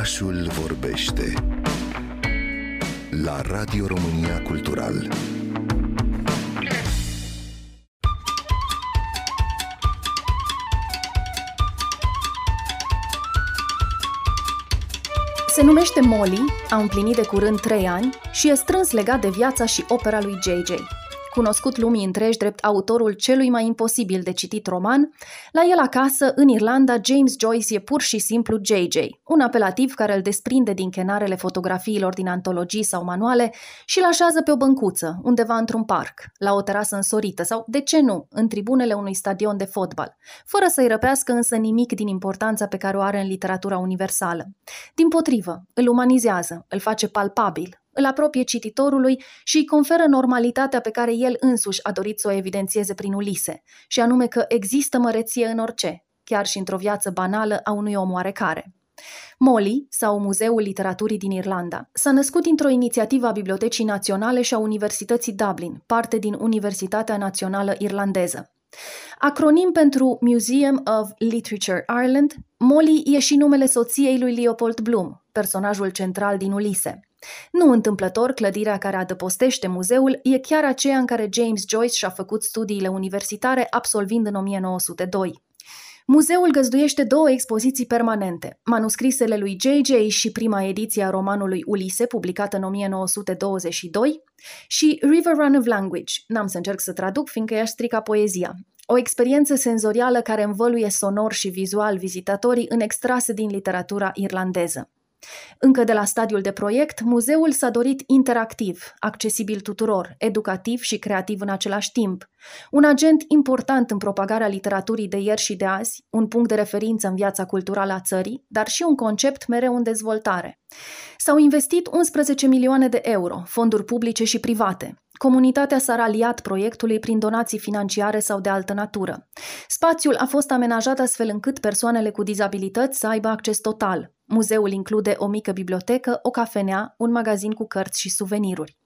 Orașul vorbește la Radio România Cultural. Se numește Molly, a împlinit de curând 3 ani și e strâns legat de viața și opera lui JJ cunoscut lumii întregi drept autorul celui mai imposibil de citit roman, la el acasă, în Irlanda, James Joyce e pur și simplu JJ, un apelativ care îl desprinde din chenarele fotografiilor din antologii sau manuale și îl așează pe o băncuță, undeva într-un parc, la o terasă însorită sau, de ce nu, în tribunele unui stadion de fotbal, fără să-i răpească însă nimic din importanța pe care o are în literatura universală. Din potrivă, îl umanizează, îl face palpabil, îl apropie cititorului și îi conferă normalitatea pe care el însuși a dorit să o evidențieze prin Ulise, și anume că există măreție în orice, chiar și într-o viață banală a unui om oarecare. Molly, sau Muzeul Literaturii din Irlanda, s-a născut într-o inițiativă a Bibliotecii Naționale și a Universității Dublin, parte din Universitatea Națională Irlandeză. Acronim pentru Museum of Literature Ireland, Molly e și numele soției lui Leopold Bloom, personajul central din Ulise. Nu întâmplător, clădirea care adăpostește muzeul e chiar aceea în care James Joyce și-a făcut studiile universitare absolvind în 1902. Muzeul găzduiește două expoziții permanente, manuscrisele lui J.J. și prima ediție a romanului Ulise, publicată în 1922, și River Run of Language, n-am să încerc să traduc, fiindcă i-aș strica poezia, o experiență senzorială care învăluie sonor și vizual vizitatorii în extrase din literatura irlandeză. Încă de la stadiul de proiect, muzeul s-a dorit interactiv, accesibil tuturor, educativ și creativ în același timp. Un agent important în propagarea literaturii de ieri și de azi, un punct de referință în viața culturală a țării, dar și un concept mereu în dezvoltare. S-au investit 11 milioane de euro, fonduri publice și private. Comunitatea s-a raliat proiectului prin donații financiare sau de altă natură. Spațiul a fost amenajat astfel încât persoanele cu dizabilități să aibă acces total. Muzeul include o mică bibliotecă, o cafenea, un magazin cu cărți și suveniruri.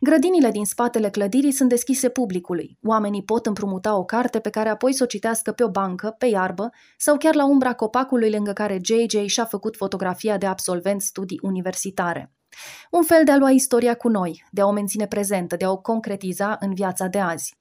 Grădinile din spatele clădirii sunt deschise publicului. Oamenii pot împrumuta o carte pe care apoi să o citească pe o bancă, pe iarbă sau chiar la umbra copacului lângă care JJ și-a făcut fotografia de absolvent studii universitare. Un fel de a lua istoria cu noi, de a o menține prezentă, de a o concretiza în viața de azi.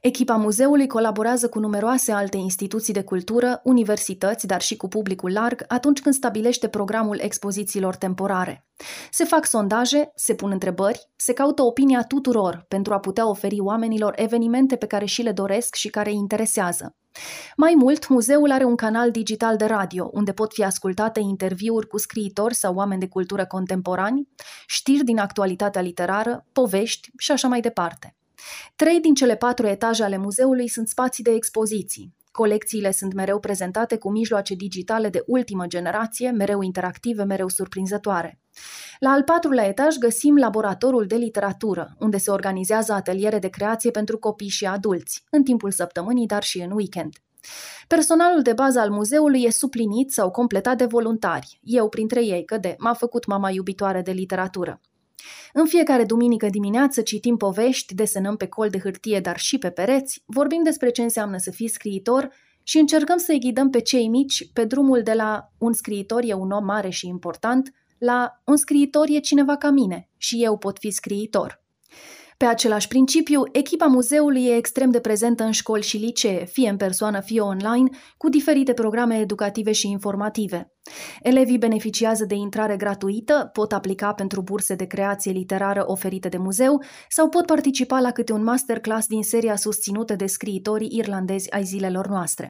Echipa muzeului colaborează cu numeroase alte instituții de cultură, universități, dar și cu publicul larg atunci când stabilește programul expozițiilor temporare. Se fac sondaje, se pun întrebări, se caută opinia tuturor pentru a putea oferi oamenilor evenimente pe care și le doresc și care îi interesează. Mai mult, muzeul are un canal digital de radio, unde pot fi ascultate interviuri cu scriitori sau oameni de cultură contemporani, știri din actualitatea literară, povești și așa mai departe. Trei din cele patru etaje ale muzeului sunt spații de expoziții. Colecțiile sunt mereu prezentate cu mijloace digitale de ultimă generație, mereu interactive, mereu surprinzătoare. La al patrulea etaj găsim laboratorul de literatură, unde se organizează ateliere de creație pentru copii și adulți, în timpul săptămânii, dar și în weekend. Personalul de bază al muzeului e suplinit sau completat de voluntari, eu printre ei, că de m-a făcut mama iubitoare de literatură. În fiecare duminică dimineață citim povești, desenăm pe col de hârtie, dar și pe pereți, vorbim despre ce înseamnă să fii scriitor și încercăm să-i ghidăm pe cei mici pe drumul de la un scriitor e un om mare și important la un scriitor e cineva ca mine și eu pot fi scriitor. Pe același principiu, echipa muzeului e extrem de prezentă în școli și licee, fie în persoană, fie online, cu diferite programe educative și informative. Elevii beneficiază de intrare gratuită, pot aplica pentru burse de creație literară oferite de muzeu sau pot participa la câte un masterclass din seria susținută de scriitorii irlandezi ai zilelor noastre.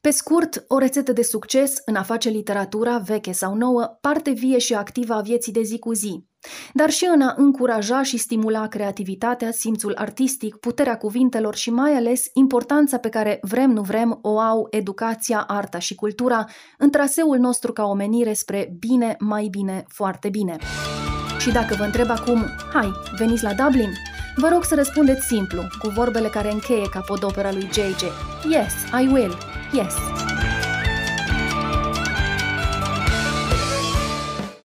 Pe scurt, o rețetă de succes în a face literatura, veche sau nouă, parte vie și activă a vieții de zi cu zi, dar și în a încuraja și stimula creativitatea, simțul artistic, puterea cuvintelor și mai ales importanța pe care vrem nu vrem o au educația, arta și cultura în traseul nostru ca omenire spre bine, mai bine, foarte bine. Și dacă vă întreb acum, hai, veniți la Dublin? Vă rog să răspundeți simplu, cu vorbele care încheie capodopera lui JJ. Yes, I will. Yes.